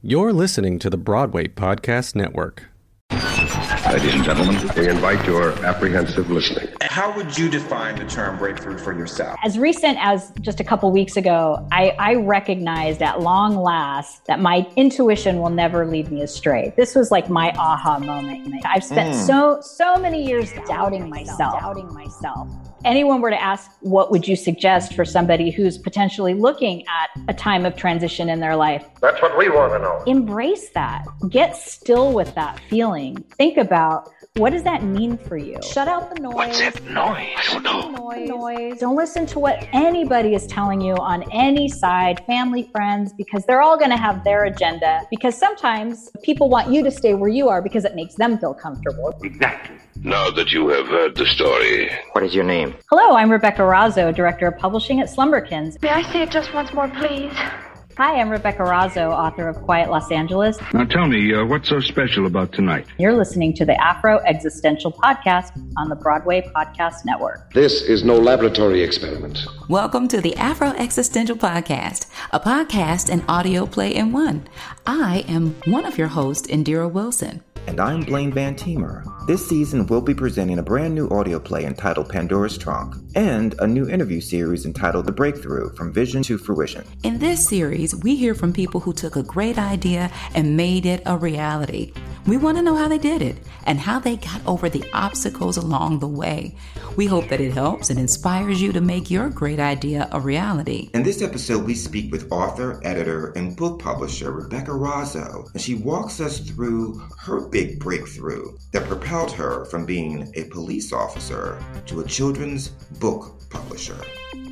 You're listening to the Broadway Podcast Network. Ladies and gentlemen, we invite your apprehensive listening. How would you define the term breakthrough for yourself? As recent as just a couple weeks ago, I, I recognized at long last that my intuition will never lead me astray. This was like my aha moment. I've spent mm. so so many years doubting myself, doubting myself. Anyone were to ask, what would you suggest for somebody who's potentially looking at a time of transition in their life? That's what we want to know. Embrace that. Get still with that feeling. Think about what does that mean for you? Shut out the noise. What's that noise? I don't know. Noise. noise. Don't listen to what anybody is telling you on any side, family, friends, because they're all going to have their agenda. Because sometimes people want you to stay where you are because it makes them feel comfortable. Exactly. Now that you have heard the story, what is your name? Hello, I'm Rebecca Razo, Director of Publishing at Slumberkins. May I say it just once more, please? Hi, I'm Rebecca Razo, author of Quiet Los Angeles. Now tell me, uh, what's so special about tonight? You're listening to the Afro Existential Podcast on the Broadway Podcast Network. This is no laboratory experiment. Welcome to the Afro Existential Podcast, a podcast and audio play in one. I am one of your hosts, Indira Wilson. And I'm Blaine Van Teamer. This season, we'll be presenting a brand new audio play entitled Pandora's Trunk and a new interview series entitled The Breakthrough From Vision to Fruition. In this series, we hear from people who took a great idea and made it a reality. We want to know how they did it and how they got over the obstacles along the way. We hope that it helps and inspires you to make your great idea a reality. In this episode, we speak with author, editor, and book publisher Rebecca Razo, and she walks us through her big breakthrough that propelled her from being a police officer to a children's book publisher.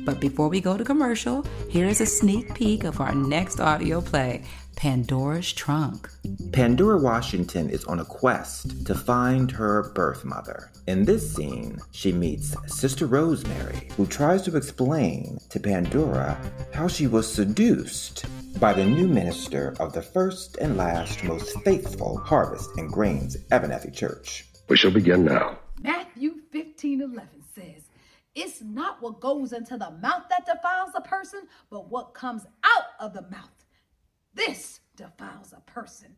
But before we go to commercial, here is a sneak peek of our next audio play Pandora's Trunk. Pandora Washington is on a quest to find her birth mother. In this scene, she meets Sister Rosemary, who tries to explain to Pandora how she was seduced by the new minister of the first and last most faithful harvest and grains Abernathy Church. We shall begin now. Matthew 15 11 says, It's not what goes into the mouth that defiles a person, but what comes out of the mouth. This defiles a person.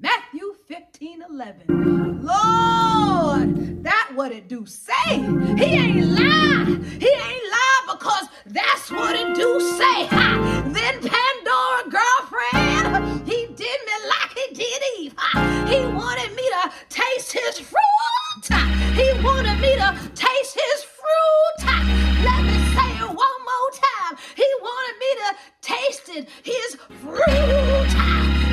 Matthew 15 11. Lord, that what it do say. He ain't lie. He ain't lie because that's what it do say. Ha! Then Pandora girlfriend, he did me like he did Eve. Ha! He wanted me to taste his fruit. He wanted me to taste his fruit. Let me say it one more time. He wanted me to taste it, his fruit.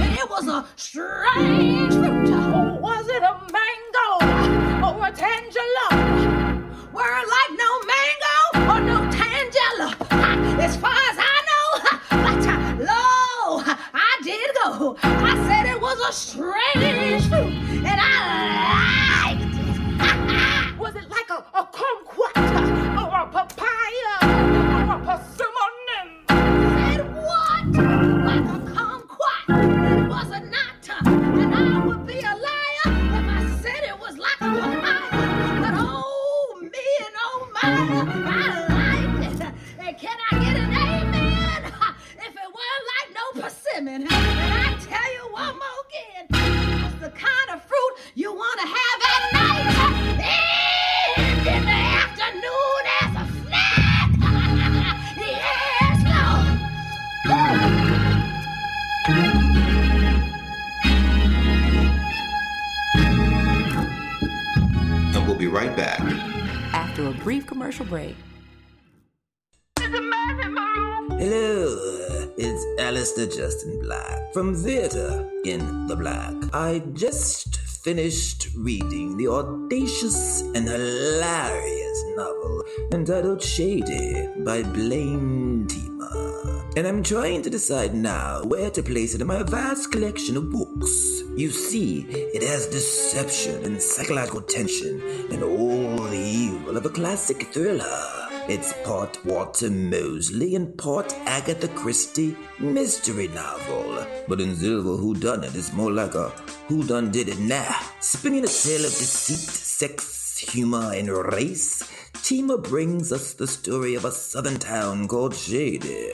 And it was a strange fruit. Oh, was it a mango or a tangelo? Were like no mango or no tangelo? As far as I know, but lo, I did go. I said it was a strange fruit, and I from Theatre in the Black. I just finished reading the audacious and hilarious novel entitled Shady by Blaine Teamer. And I'm trying to decide now where to place it in my vast collection of books. You see, it has deception and psychological tension and all the evil of a classic thriller. It's part Walter Mosley and part Agatha Christie mystery novel. But instead of a whodunit, it's more like a who done did it now. Spinning a tale of deceit, sex, humor, and race, Teamer brings us the story of a southern town called Shady,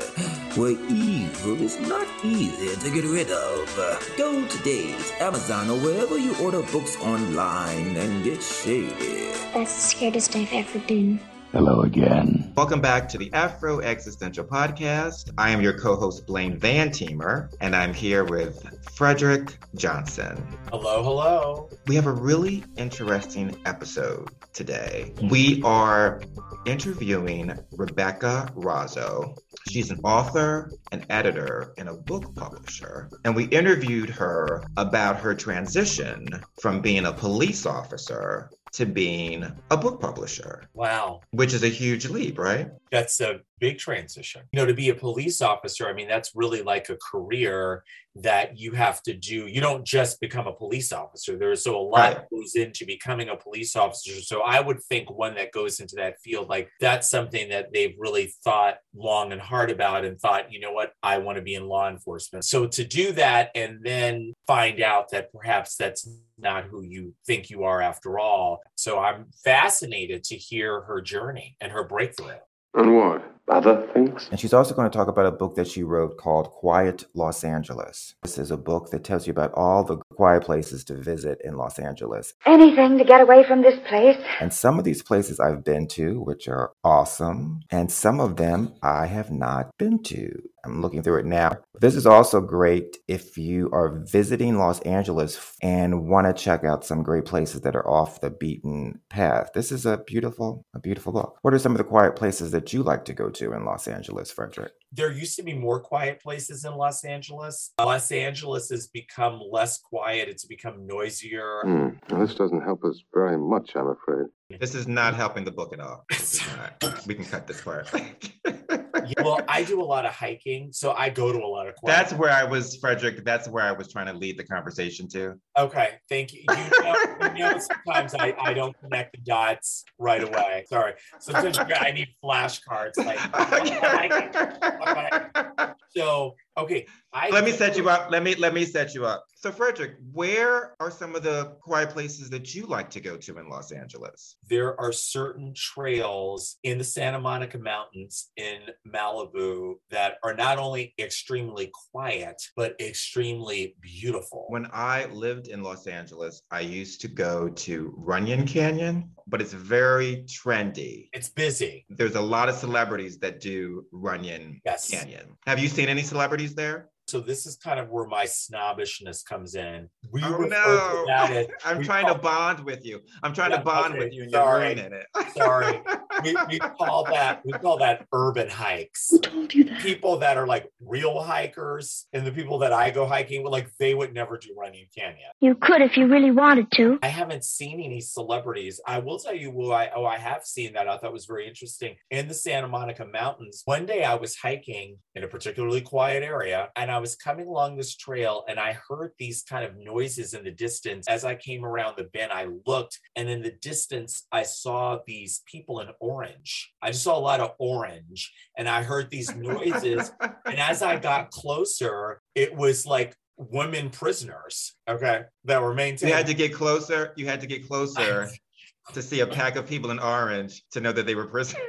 where evil is not easy to get rid of. Go to Amazon or wherever you order books online and get shady. That's the scaredest I've ever been. Hello again. Welcome back to the Afro Existential Podcast. I am your co host, Blaine Van Teamer, and I'm here with Frederick Johnson. Hello, hello. We have a really interesting episode today. Hmm. We are interviewing Rebecca Razo. She's an author, an editor, and a book publisher. And we interviewed her about her transition from being a police officer to being a book publisher. Wow. Which is a huge leap, right? That's a big transition. You know, to be a police officer, I mean, that's really like a career that you have to do. You don't just become a police officer. There's so a lot right. goes into becoming a police officer. So I would think one that goes into that field, like that's something that they've really thought long and hard about and thought, you know what, I want to be in law enforcement. So to do that and then find out that perhaps that's not who you think you are after all. So I'm fascinated to hear her journey and her breakthrough. And what? Other things? And she's also going to talk about a book that she wrote called Quiet Los Angeles. This is a book that tells you about all the quiet places to visit in Los Angeles. Anything to get away from this place. And some of these places I've been to, which are awesome, and some of them I have not been to. I'm looking through it now. This is also great if you are visiting Los Angeles and want to check out some great places that are off the beaten path. This is a beautiful, a beautiful book. What are some of the quiet places that you like to go to in Los Angeles, Frederick? There used to be more quiet places in Los Angeles. Los Angeles has become less quiet. It's become noisier. Mm, this doesn't help us very much, I'm afraid. This is not helping the book at all. we can cut this part. yeah, well, I do a lot of hiking, so I go to a lot of. That's where I was, Frederick. That's where I was trying to lead the conversation to. Okay, thank you. You know, you know sometimes I, I don't connect the dots right away. Sorry. Sometimes I need flashcards. Like, okay. so okay, I let me set you up. Let me let me set you up. So, Frederick, where are some of the quiet places that you like to go to in Los Angeles? There are certain trails in the Santa Monica Mountains in Malibu that are not only extremely quiet, but extremely beautiful. When I lived in Los Angeles, I used to go to Runyon Canyon, but it's very trendy. It's busy. There's a lot of celebrities that do Runyon yes. Canyon. Have you seen any celebrities there? So this is kind of where my snobbishness comes in. We oh no! I'm we trying to bond with you. I'm trying yeah, to bond okay, with you, and sorry. you're ruining it. sorry, we, we, call that we call that urban hikes. Who told you that? People that are like real hikers, and the people that I go hiking with, like they would never do Runyon Canyon. You could if you really wanted to. I haven't seen any celebrities. I will tell you who I oh I have seen that I thought was very interesting in the Santa Monica Mountains. One day I was hiking in a particularly quiet area, and I I was coming along this trail and I heard these kind of noises in the distance. As I came around the bend, I looked and in the distance, I saw these people in orange. I just saw a lot of orange and I heard these noises. and as I got closer, it was like women prisoners, okay, that were maintained. You had to get closer. You had to get closer to see a pack of people in orange to know that they were prisoners.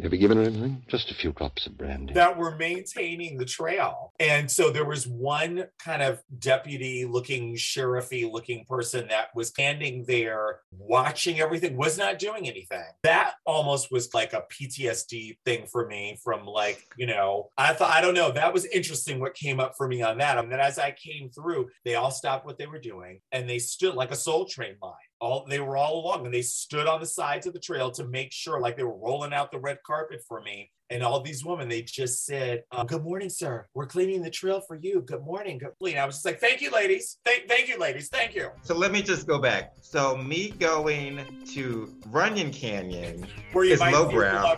Have you given her anything? Just a few drops of brandy. That were maintaining the trail. And so there was one kind of deputy looking, sheriffy looking person that was standing there watching everything, was not doing anything. That almost was like a PTSD thing for me from like, you know, I thought, I don't know, that was interesting what came up for me on that. And then as I came through, they all stopped what they were doing and they stood like a soul train line all they were all along and they stood on the sides of the trail to make sure like they were rolling out the red carpet for me. And all these women they just said um, good morning sir. We're cleaning the trail for you. Good morning. Good morning i was just like thank you ladies. Thank, thank you ladies. Thank you. So let me just go back. So me going to runyon canyon where you is lowbrow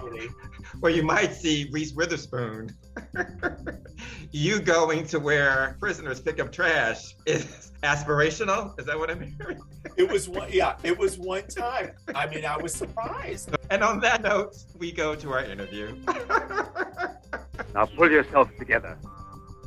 where you might see reese witherspoon. You going to where prisoners pick up trash is aspirational? Is that what i'm hearing it was one yeah it was one time. I mean i was surprised. And on that note we go to our interview. Now pull yourself together.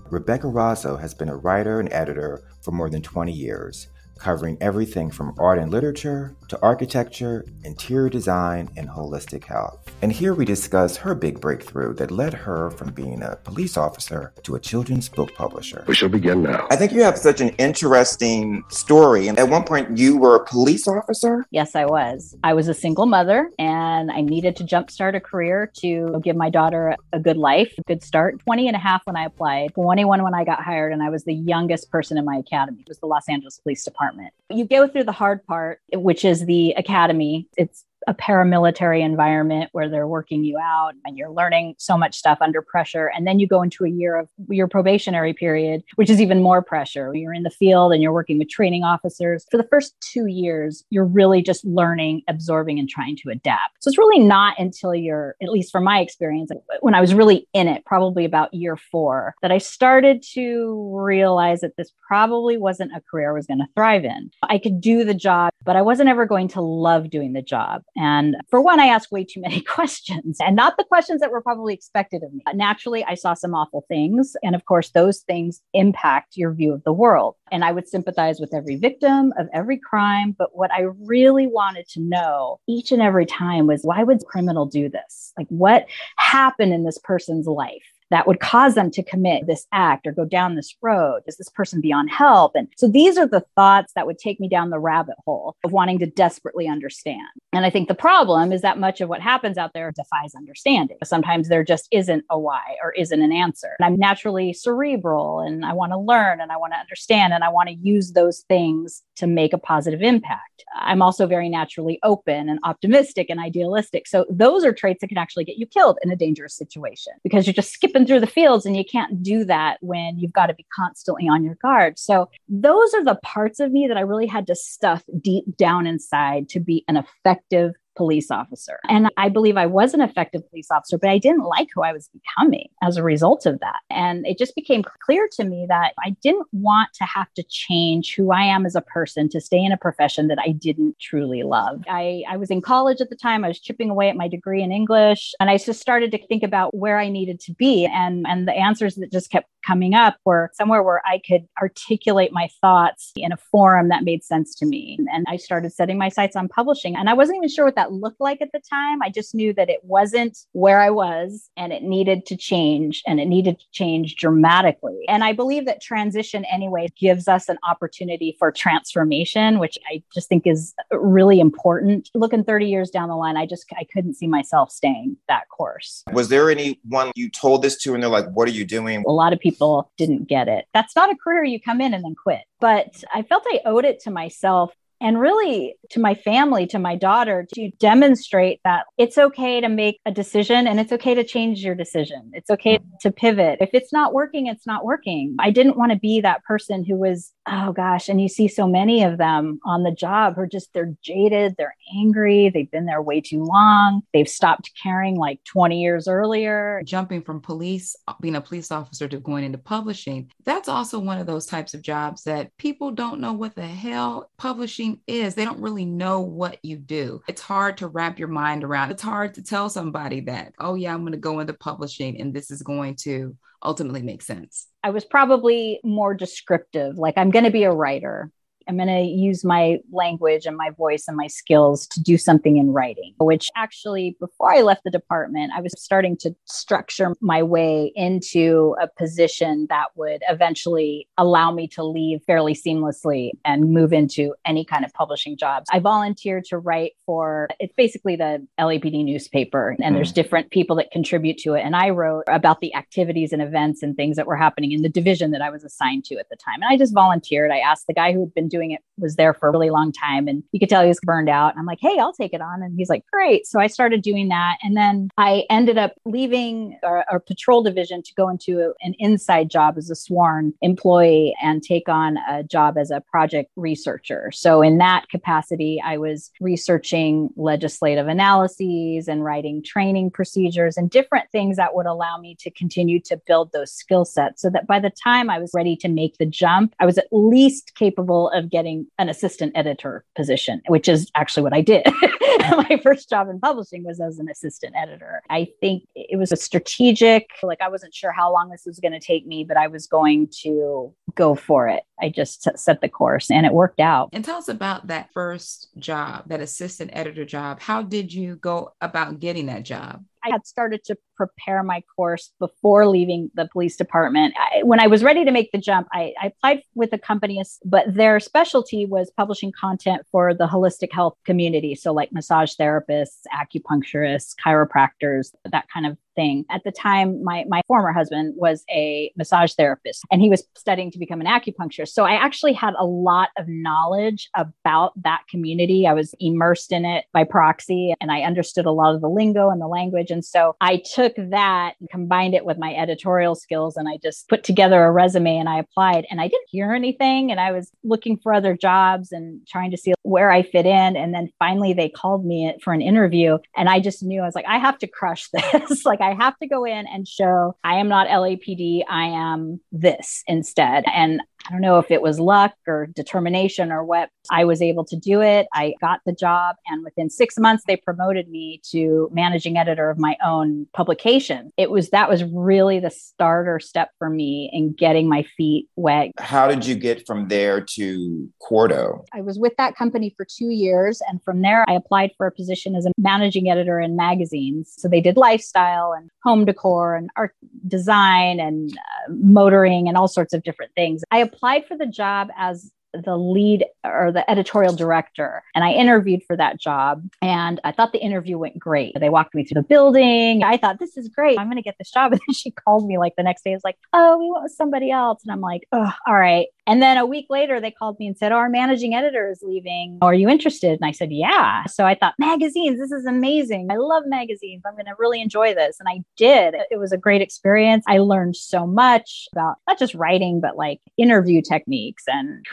Rebecca razo has been a writer and editor for more than 20 years covering everything from art and literature to architecture, interior design, and holistic health. And here we discuss her big breakthrough that led her from being a police officer to a children's book publisher. We shall begin now. I think you have such an interesting story. And at one point, you were a police officer? Yes, I was. I was a single mother and I needed to jumpstart a career to give my daughter a good life, a good start. 20 and a half when I applied, 21 when I got hired, and I was the youngest person in my academy. It was the Los Angeles Police Department. You go through the hard part, which is the academy. It's a paramilitary environment where they're working you out and you're learning so much stuff under pressure. And then you go into a year of your probationary period, which is even more pressure. You're in the field and you're working with training officers. For the first two years, you're really just learning, absorbing, and trying to adapt. So it's really not until you're, at least from my experience, when I was really in it, probably about year four, that I started to realize that this probably wasn't a career I was going to thrive in. I could do the job, but I wasn't ever going to love doing the job. And for one, I asked way too many questions and not the questions that were probably expected of me. Uh, naturally, I saw some awful things. And of course, those things impact your view of the world. And I would sympathize with every victim of every crime. But what I really wanted to know each and every time was why would criminal do this? Like, what happened in this person's life? That would cause them to commit this act or go down this road? Is this person beyond help? And so these are the thoughts that would take me down the rabbit hole of wanting to desperately understand. And I think the problem is that much of what happens out there defies understanding. Sometimes there just isn't a why or isn't an answer. And I'm naturally cerebral and I want to learn and I want to understand and I want to use those things to make a positive impact. I'm also very naturally open and optimistic and idealistic. So those are traits that can actually get you killed in a dangerous situation because you're just skipping through the fields and you can't do that when you've got to be constantly on your guard. So those are the parts of me that I really had to stuff deep down inside to be an effective police officer. And I believe I was an effective police officer, but I didn't like who I was becoming as a result of that. And it just became clear to me that I didn't want to have to change who I am as a person to stay in a profession that I didn't truly love. I, I was in college at the time, I was chipping away at my degree in English, and I just started to think about where I needed to be. And, and the answers that just kept coming up were somewhere where I could articulate my thoughts in a forum that made sense to me. And I started setting my sights on publishing. And I wasn't even sure what that that looked like at the time. I just knew that it wasn't where I was and it needed to change and it needed to change dramatically. And I believe that transition, anyway, gives us an opportunity for transformation, which I just think is really important. Looking 30 years down the line, I just I couldn't see myself staying that course. Was there anyone you told this to and they're like, what are you doing? A lot of people didn't get it. That's not a career you come in and then quit. But I felt I owed it to myself and really to my family, to my daughter, to demonstrate that it's okay to make a decision and it's okay to change your decision. It's okay to pivot. If it's not working, it's not working. I didn't want to be that person who was, oh gosh, and you see so many of them on the job who are just, they're jaded, they're angry, they've been there way too long, they've stopped caring like 20 years earlier. Jumping from police, uh, being a police officer to going into publishing, that's also one of those types of jobs that people don't know what the hell publishing is they don't really know what you do. It's hard to wrap your mind around. It's hard to tell somebody that, oh, yeah, I'm going to go into publishing and this is going to ultimately make sense. I was probably more descriptive, like, I'm going to be a writer. I'm going to use my language and my voice and my skills to do something in writing, which actually, before I left the department, I was starting to structure my way into a position that would eventually allow me to leave fairly seamlessly and move into any kind of publishing jobs. I volunteered to write for it's basically the LAPD newspaper, and mm. there's different people that contribute to it. And I wrote about the activities and events and things that were happening in the division that I was assigned to at the time. And I just volunteered. I asked the guy who had been doing doing it was there for a really long time and you could tell he was burned out. I'm like, hey, I'll take it on. And he's like, great. So I started doing that. And then I ended up leaving our, our patrol division to go into a, an inside job as a sworn employee and take on a job as a project researcher. So in that capacity, I was researching legislative analyses and writing training procedures and different things that would allow me to continue to build those skill sets so that by the time I was ready to make the jump, I was at least capable of getting an assistant editor position, which is actually what I did. My first job in publishing was as an assistant editor. I think it was a strategic, like I wasn't sure how long this was going to take me, but I was going to go for it. I just set the course and it worked out. And tell us about that first job, that assistant editor job. How did you go about getting that job? I had started to prepare my course before leaving the police department. I, when I was ready to make the jump, I, I, applied with a company, but their specialty was publishing content for the holistic health community. So, like massage therapists, acupuncturists, chiropractors, that kind of thing. At the time, my, my former husband was a massage therapist and he was studying to become an acupuncturist. So I actually had a lot of knowledge about that community. I was immersed in it by proxy and I understood a lot of the lingo and the language. And so I took that and combined it with my editorial skills and I just put together a resume and I applied and I didn't hear anything. And I was looking for other jobs and trying to see where I fit in. And then finally they called me for an interview and I just knew I was like, I have to crush this. like I have to go in and show I am not LAPD, I am this instead. And I don't know if it was luck or determination or what. I was able to do it. I got the job. And within six months, they promoted me to managing editor of my own publication. It was that was really the starter step for me in getting my feet wet. How did you get from there to Quarto? I was with that company for two years. And from there, I applied for a position as a managing editor in magazines. So they did lifestyle and home decor and art design and uh, motoring and all sorts of different things. I applied for the job as the lead or the editorial director and I interviewed for that job and I thought the interview went great. They walked me through the building. I thought this is great. I'm going to get this job. And then she called me like the next day. It's like, oh, we want somebody else. And I'm like, oh, all right. And then a week later, they called me and said, oh, Our managing editor is leaving. Are you interested? And I said, Yeah. So I thought, Magazines, this is amazing. I love magazines. I'm going to really enjoy this. And I did. It was a great experience. I learned so much about not just writing, but like interview techniques and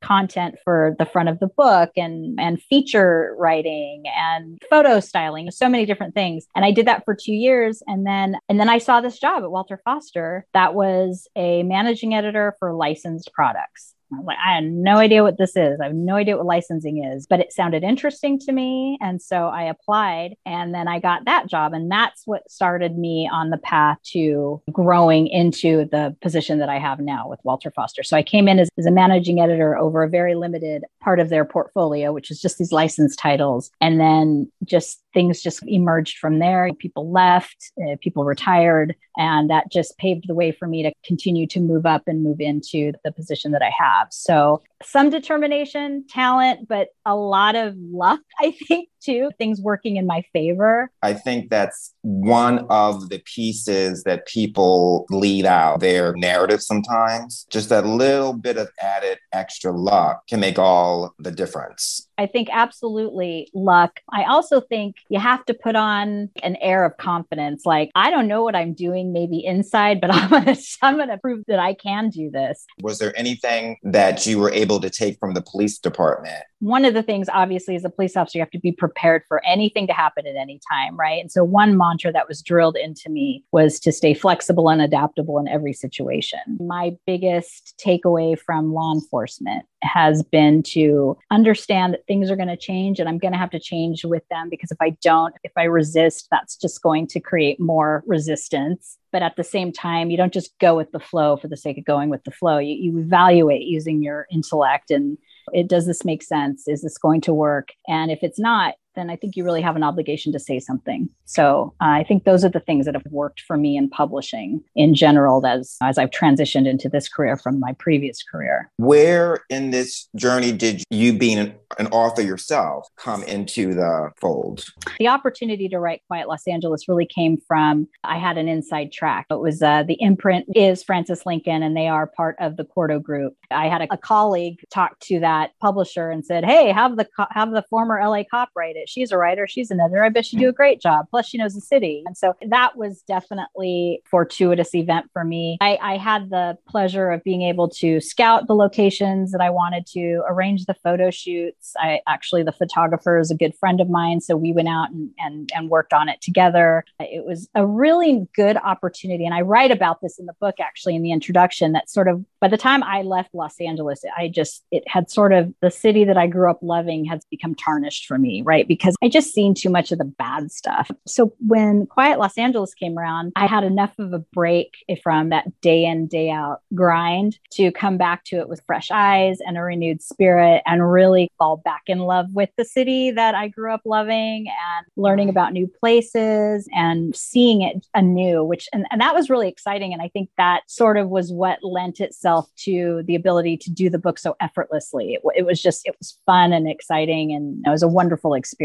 content for the front of the book and, and feature writing and photo styling, so many different things. And I did that for two years. And then, and then I saw this job at Walter Foster that was a managing editor for licensed products. Like, I had no idea what this is. I have no idea what licensing is, but it sounded interesting to me. And so I applied and then I got that job. And that's what started me on the path to growing into the position that I have now with Walter Foster. So I came in as, as a managing editor over a very limited part of their portfolio, which is just these licensed titles. And then just things just emerged from there. People left, uh, people retired, and that just paved the way for me to continue to move up and move into the position that I have. So, some determination, talent, but a lot of luck, I think, too. Things working in my favor. I think that's one of the pieces that people lead out their narrative sometimes. Just that little bit of added extra luck can make all the difference. I think absolutely luck. I also think you have to put on an air of confidence. Like, I don't know what I'm doing maybe inside, but I'm going to I'm to prove that I can do this. Was there anything that you were able to take from the police department? One of the things obviously as a police officer you have to be prepared for anything to happen at any time, right? And so one mantra that was drilled into me was to stay flexible and adaptable in every situation. My biggest takeaway from law enforcement has been to understand that things are going to change and I'm going to have to change with them because if I don't, if I resist, that's just going to create more resistance. But at the same time, you don't just go with the flow for the sake of going with the flow. You, you evaluate using your intellect and it does this make sense? Is this going to work? And if it's not, then I think you really have an obligation to say something. So uh, I think those are the things that have worked for me in publishing in general as as I've transitioned into this career from my previous career. Where in this journey did you being an, an author yourself come into the fold? The opportunity to write Quiet Los Angeles really came from I had an inside track. It was uh, the imprint is Frances Lincoln and they are part of the Quarto group. I had a, a colleague talk to that publisher and said, "Hey, have the have the former LA cop write it." It. She's a writer. She's an editor. I bet she do a great job. Plus, she knows the city. And so that was definitely fortuitous event for me. I, I had the pleasure of being able to scout the locations that I wanted to, arrange the photo shoots. I actually, the photographer is a good friend of mine. So we went out and, and, and worked on it together. It was a really good opportunity. And I write about this in the book, actually, in the introduction, that sort of by the time I left Los Angeles, I just, it had sort of the city that I grew up loving has become tarnished for me, right? Because I just seen too much of the bad stuff. So when Quiet Los Angeles came around, I had enough of a break from that day in, day out grind to come back to it with fresh eyes and a renewed spirit and really fall back in love with the city that I grew up loving and learning about new places and seeing it anew, which, and, and that was really exciting. And I think that sort of was what lent itself to the ability to do the book so effortlessly. It, it was just, it was fun and exciting and it was a wonderful experience.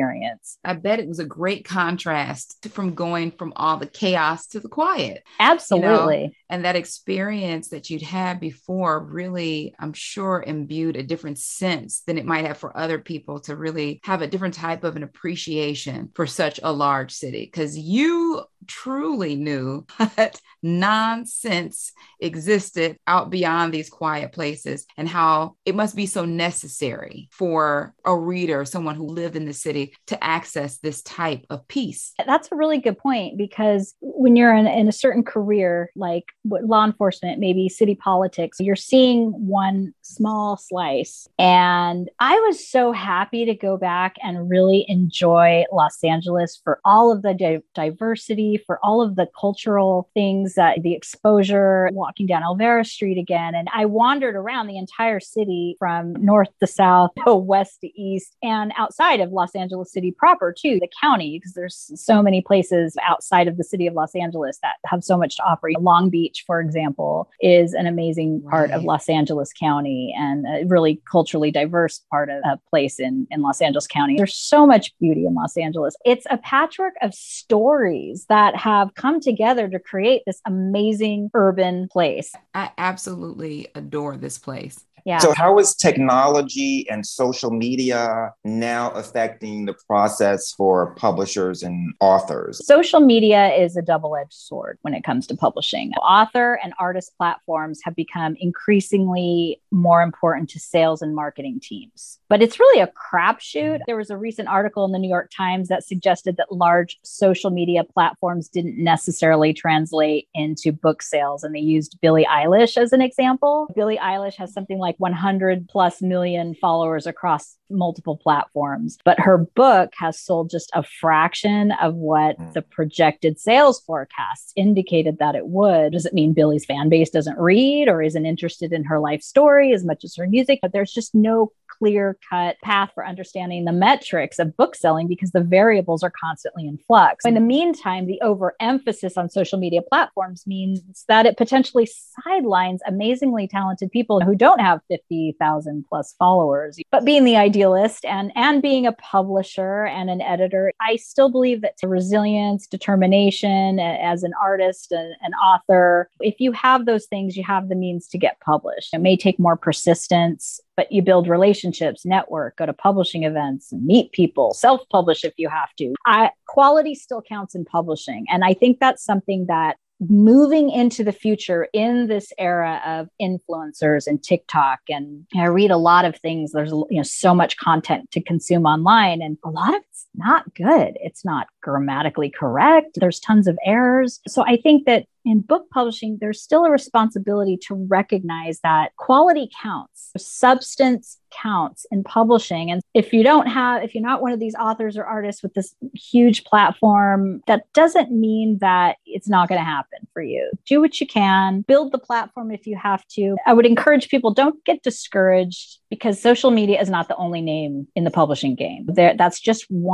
I bet it was a great contrast from going from all the chaos to the quiet. Absolutely. You know? And that experience that you'd had before really, I'm sure, imbued a different sense than it might have for other people to really have a different type of an appreciation for such a large city. Because you truly knew that nonsense existed out beyond these quiet places and how it must be so necessary for a reader, someone who lived in the city, to access this type of peace. That's a really good point because when you're in, in a certain career, like law enforcement, maybe city politics, you're seeing one small slice. And I was so happy to go back and really enjoy Los Angeles for all of the di- diversity for all of the cultural things that the exposure, walking down Olvera Street again. And I wandered around the entire city from north to south, to west to east, and outside of Los Angeles City proper, too, the county, because there's so many places outside of the city of Los Angeles that have so much to offer. Long Beach, for example, is an amazing part of Los Angeles County and a really culturally diverse part of a place in, in Los Angeles County. There's so much beauty in Los Angeles. It's a patchwork of stories that that have come together to create this amazing urban place. I absolutely adore this place. Yeah. So, how is technology and social media now affecting the process for publishers and authors? Social media is a double edged sword when it comes to publishing. Author and artist platforms have become increasingly more important to sales and marketing teams. But it's really a crapshoot. There was a recent article in the New York Times that suggested that large social media platforms didn't necessarily translate into book sales. And they used Billie Eilish as an example. Billie Eilish has something like 100 plus million followers across multiple platforms, but her book has sold just a fraction of what mm. the projected sales forecasts indicated that it would. Does it mean Billie's fan base doesn't read or isn't interested in her life story as much as her music? But there's just no clear cut path for understanding the metrics of book selling because the variables are constantly in flux. In the meantime, the overemphasis on social media platforms means that it potentially sidelines amazingly talented people who don't have 50,000 plus followers. But being the idealist and, and being a publisher and an editor, I still believe that resilience, determination as an artist, and an author, if you have those things, you have the means to get published. It may take more persistence but you build relationships, network, go to publishing events, meet people, self publish if you have to. I, quality still counts in publishing. And I think that's something that moving into the future in this era of influencers and TikTok and I read a lot of things there's you know so much content to consume online and a lot of it's not good it's not grammatically correct there's tons of errors so I think that in book publishing, there's still a responsibility to recognize that quality counts, substance counts in publishing. And if you don't have, if you're not one of these authors or artists with this huge platform, that doesn't mean that it's not going to happen for you. Do what you can, build the platform if you have to. I would encourage people don't get discouraged because social media is not the only name in the publishing game. There, that's just one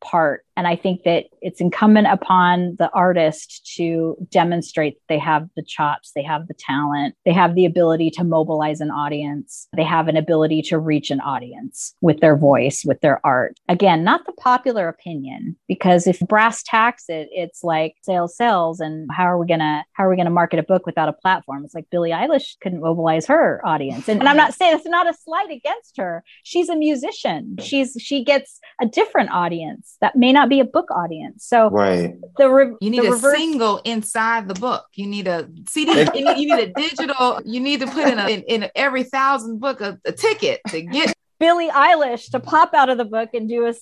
part. And I think that it's incumbent upon the artist to demonstrate they have the chops, they have the talent, they have the ability to mobilize an audience, they have an ability to reach an audience with their voice, with their art. Again, not the popular opinion, because if brass tacks it, it's like sales, sales, and how are we gonna how are we gonna market a book without a platform? It's like Billie Eilish couldn't mobilize her audience, and, and I'm not saying it's not a slight against her. She's a musician. She's she gets a different audience that may not be a book audience. So right. the re- you need the a reverse- single inside the book. You need a CD. you, need, you, need, a digital. You need to put in a in, in every thousand book a, a ticket to get Billie Eilish to pop out of the book and do a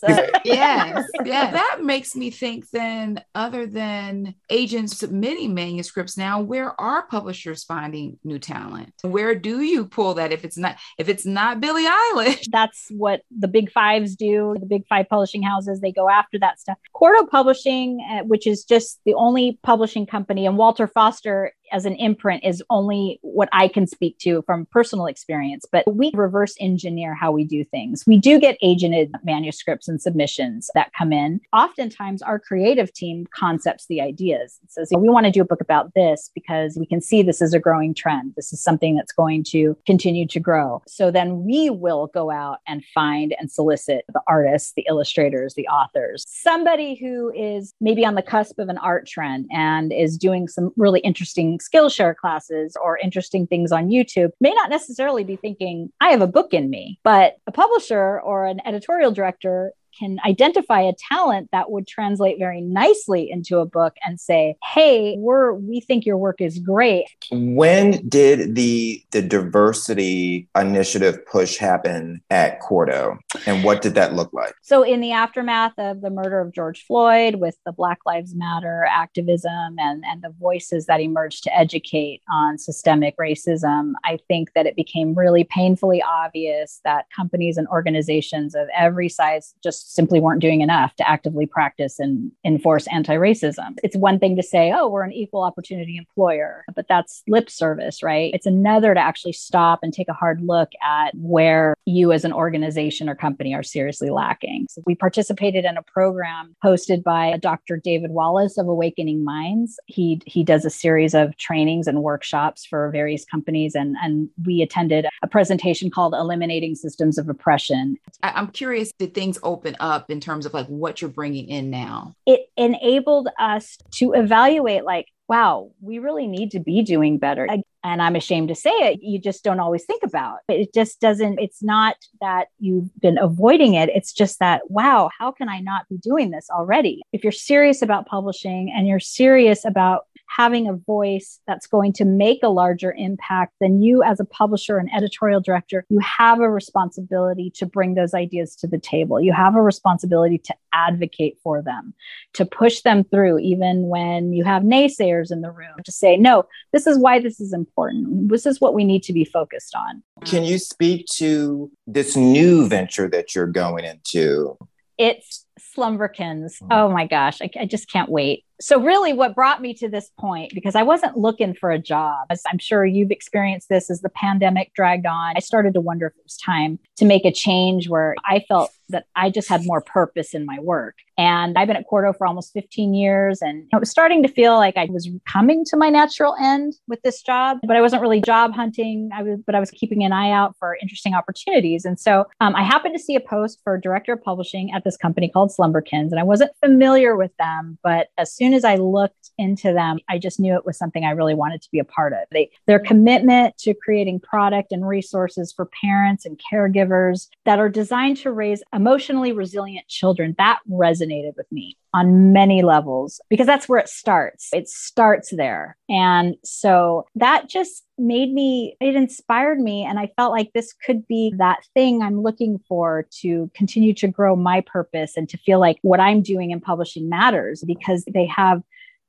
yes, yeah. That makes me think then, other than agents submitting manuscripts now, where are publishers finding new talent? Where do you pull that if it's not if it's not Billie Eilish? That's what the big fives do. The big five publishing houses, they go after that stuff. Quarto Publishing, uh, which is just the only publishing company, and Walter Foster as an imprint is only what I can speak to from personal experience, but we reverse engineer how we do things. We do get agented manuscripts and submissions that come in. Oftentimes, our creative team concepts the ideas. It says, we want to do a book about this because we can see this is a growing trend. This is something that's going to continue to grow. So then we will go out and find and solicit the artists, the illustrators, the authors, somebody who is maybe on the cusp of an art trend and is doing some really interesting Skillshare classes or interesting things on YouTube may not necessarily be thinking, I have a book in me, but a publisher or an editorial director can identify a talent that would translate very nicely into a book and say, "Hey, we're we think your work is great." When did the the diversity initiative push happen at Quarto, and what did that look like? So, in the aftermath of the murder of George Floyd, with the Black Lives Matter activism and and the voices that emerged to educate on systemic racism, I think that it became really painfully obvious that companies and organizations of every size just simply weren't doing enough to actively practice and enforce anti racism. It's one thing to say, oh, we're an equal opportunity employer, but that's lip service, right? It's another to actually stop and take a hard look at where you as an organization or company are seriously lacking. So we participated in a program hosted by Dr. David Wallace of Awakening Minds. He, he does a series of trainings and workshops for various companies, and, and we attended a presentation called Eliminating Systems of Oppression. I'm curious, did things open up in terms of like what you're bringing in now? It enabled us to evaluate like, wow, we really need to be doing better. And I'm ashamed to say it, you just don't always think about. It just doesn't, it's not that you've been avoiding it. It's just that, wow, how can I not be doing this already? If you're serious about publishing and you're serious about having a voice that's going to make a larger impact, then you, as a publisher and editorial director, you have a responsibility to bring those ideas to the table. You have a responsibility to advocate for them, to push them through, even when you have naysayers in the room, to say, no, this is why this is important. This is what we need to be focused on. Can you speak to this new venture that you're going into? It's Slumberkins. Hmm. Oh my gosh, I, I just can't wait so really what brought me to this point because i wasn't looking for a job as i'm sure you've experienced this as the pandemic dragged on i started to wonder if it was time to make a change where i felt that i just had more purpose in my work. And i've been at quarto for almost 15 years and it was starting to feel like i was coming to my natural end with this job but i wasn't really job hunting. I was but i was keeping an eye out for interesting opportunities. And so um, i happened to see a post for director of publishing at this company called slumberkins and i wasn't familiar with them but as soon as I looked into them, I just knew it was something I really wanted to be a part of. They, their commitment to creating product and resources for parents and caregivers that are designed to raise emotionally resilient children, that resonated with me on many levels because that's where it starts. It starts there. And so that just made me, it inspired me. And I felt like this could be that thing I'm looking for to continue to grow my purpose and to feel like what I'm doing in publishing matters because they have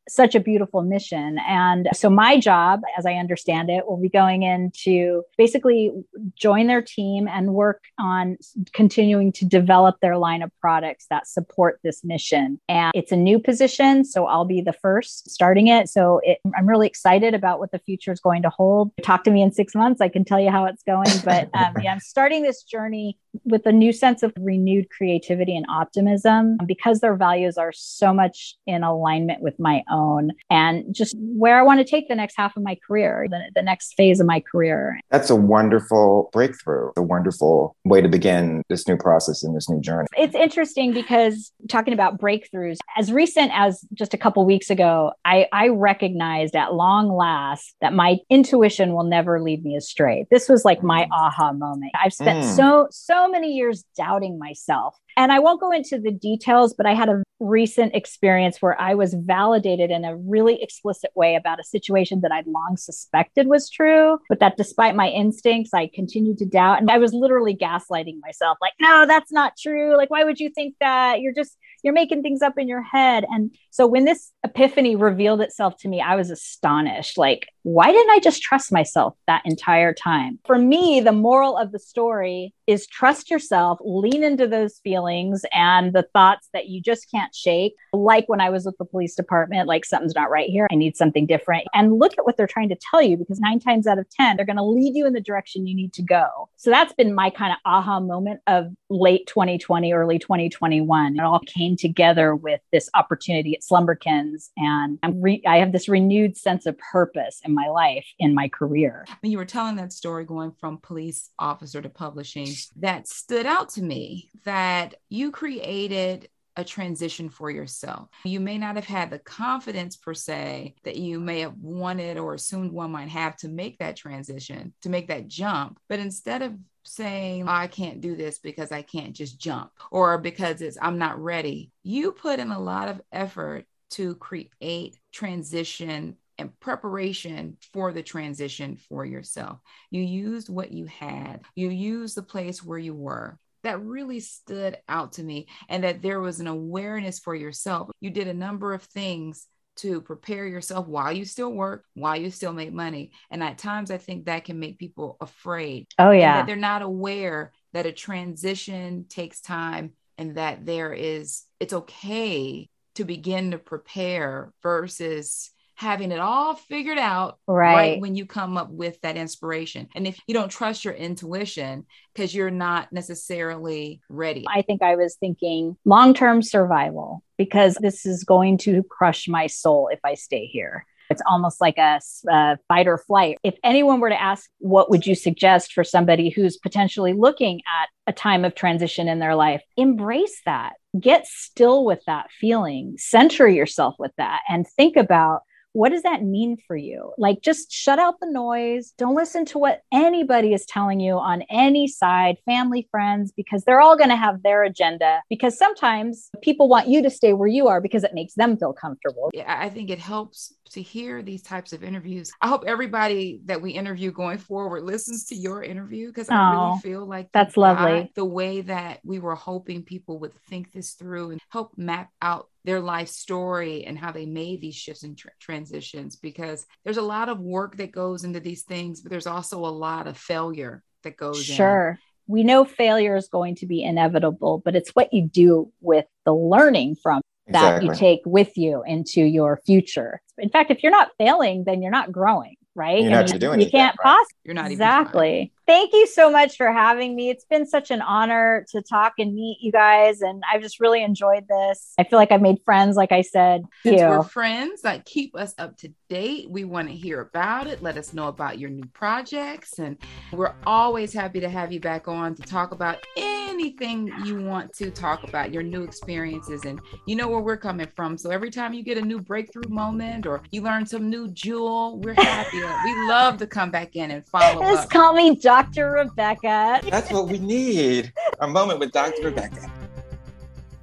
such a beautiful mission. And so my job, as I understand it, will be going in to basically join their team and work on continuing to develop their line of products that support this mission. And it's a new position, so I'll be the first starting it. So it, I'm really excited about what the future is going to hold. Talk to me in six months, I can tell you how it's going. But um, yeah, I'm starting this journey with a new sense of renewed creativity and optimism because their values are so much in alignment with my own and just where I want to take the next half of my career, the, the next phase of my career. That's a wonderful breakthrough, a wonderful way to begin this new process and this new journey. It's interesting because talking about breakthroughs, as recent as just a couple weeks ago, I, I recognized at long last that my intuition will never lead me astray. This was like my aha moment. I've spent mm. so, so many years doubting myself And I won't go into the details, but I had a recent experience where I was validated in a really explicit way about a situation that I'd long suspected was true, but that despite my instincts, I continued to doubt. And I was literally gaslighting myself like, no, that's not true. Like, why would you think that? You're just, you're making things up in your head. And so when this epiphany revealed itself to me, I was astonished. Like, why didn't I just trust myself that entire time? For me, the moral of the story is trust yourself, lean into those feelings and the thoughts that you just can't shake. Like when I was with the police department, like something's not right here. I need something different. And look at what they're trying to tell you because nine times out of 10, they're going to lead you in the direction you need to go. So that's been my kind of aha moment of late 2020, early 2021. It all came together with this opportunity at Slumberkins. And I'm re- I have this renewed sense of purpose in my life in my career. When you were telling that story going from police officer to publishing, that stood out to me that you created a transition for yourself. You may not have had the confidence per se that you may have wanted or assumed one might have to make that transition, to make that jump. But instead of saying, oh, I can't do this because I can't just jump or because it's I'm not ready, you put in a lot of effort to create transition and preparation for the transition for yourself. You used what you had, you used the place where you were. That really stood out to me, and that there was an awareness for yourself. You did a number of things to prepare yourself while you still work, while you still make money. And at times, I think that can make people afraid. Oh, yeah. That they're not aware that a transition takes time and that there is, it's okay to begin to prepare versus having it all figured out right. right. when you come up with that inspiration. And if you don't trust your intuition because you're not necessarily ready. I think I was thinking long term survival because this is going to crush my soul if I stay here. It's almost like a, a, fight or flight. If anyone were to ask, what would you suggest for somebody who's potentially looking at a time of transition in their life? Embrace that. Get still with that feeling, center yourself with that, and think about what does that mean for you? Like, just shut out the noise. Don't listen to what anybody is telling you on any side, family, friends, because they're all going to have their agenda. Because sometimes people want you to stay where you are because it makes them feel comfortable. Yeah, I think it helps to hear these types of interviews. I hope everybody that we interview going forward listens to your interview because I really feel like that's lovely. The way that we were hoping people would think this through and help map out their life story and how they made these shifts and tra- transitions because there's a lot of work that goes into these things, but there's also a lot of failure that goes sure. in we know failure is going to be inevitable, but it's what you do with the learning from that exactly. you take with you into your future. In fact, if you're not failing, then you're not growing, right? You're not doing you can't right? possibly. You're not exactly. Thank you so much for having me. It's been such an honor to talk and meet you guys, and I've just really enjoyed this. I feel like I've made friends, like I said. Since you. we're friends, like keep us up to date. We want to hear about it. Let us know about your new projects, and we're always happy to have you back on to talk about anything you want to talk about, your new experiences, and you know where we're coming from. So every time you get a new breakthrough moment or you learn some new jewel, we're happy. we love to come back in and follow Just up. call me Dr. Rebecca. That's what we need. A moment with Dr. Rebecca.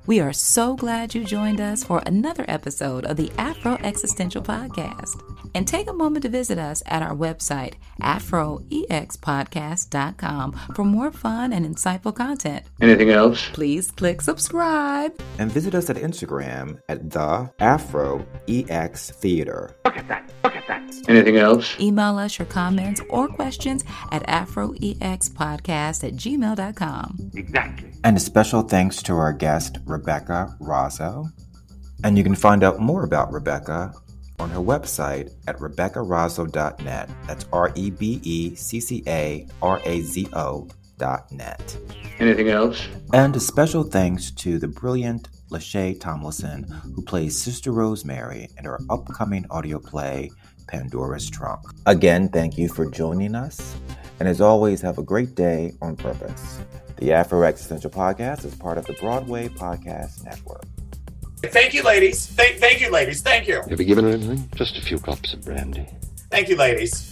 We are so glad you joined us for another episode of the Afro Existential Podcast. And take a moment to visit us at our website, afroexpodcast.com, for more fun and insightful content. Anything else? Please click subscribe. And visit us at Instagram at the Afro EX Theater. Look at that. Look at that. Anything else? Email us your comments or questions at afroexpodcast at gmail.com. Exactly. And a special thanks to our guest, Rebecca Razo. And you can find out more about Rebecca on her website at RebeccaRazo.net. That's R E B E C C A R A Z O dot net. Anything else? And a special thanks to the brilliant Lachey Tomlinson, who plays Sister Rosemary in her upcoming audio play, Pandora's Trunk. Again, thank you for joining us. And as always, have a great day on purpose. The Afro Existential Podcast is part of the Broadway Podcast Network. Thank you, ladies. Thank, thank you, ladies. Thank you. Have you given her anything? Just a few cups of brandy. Thank you, ladies.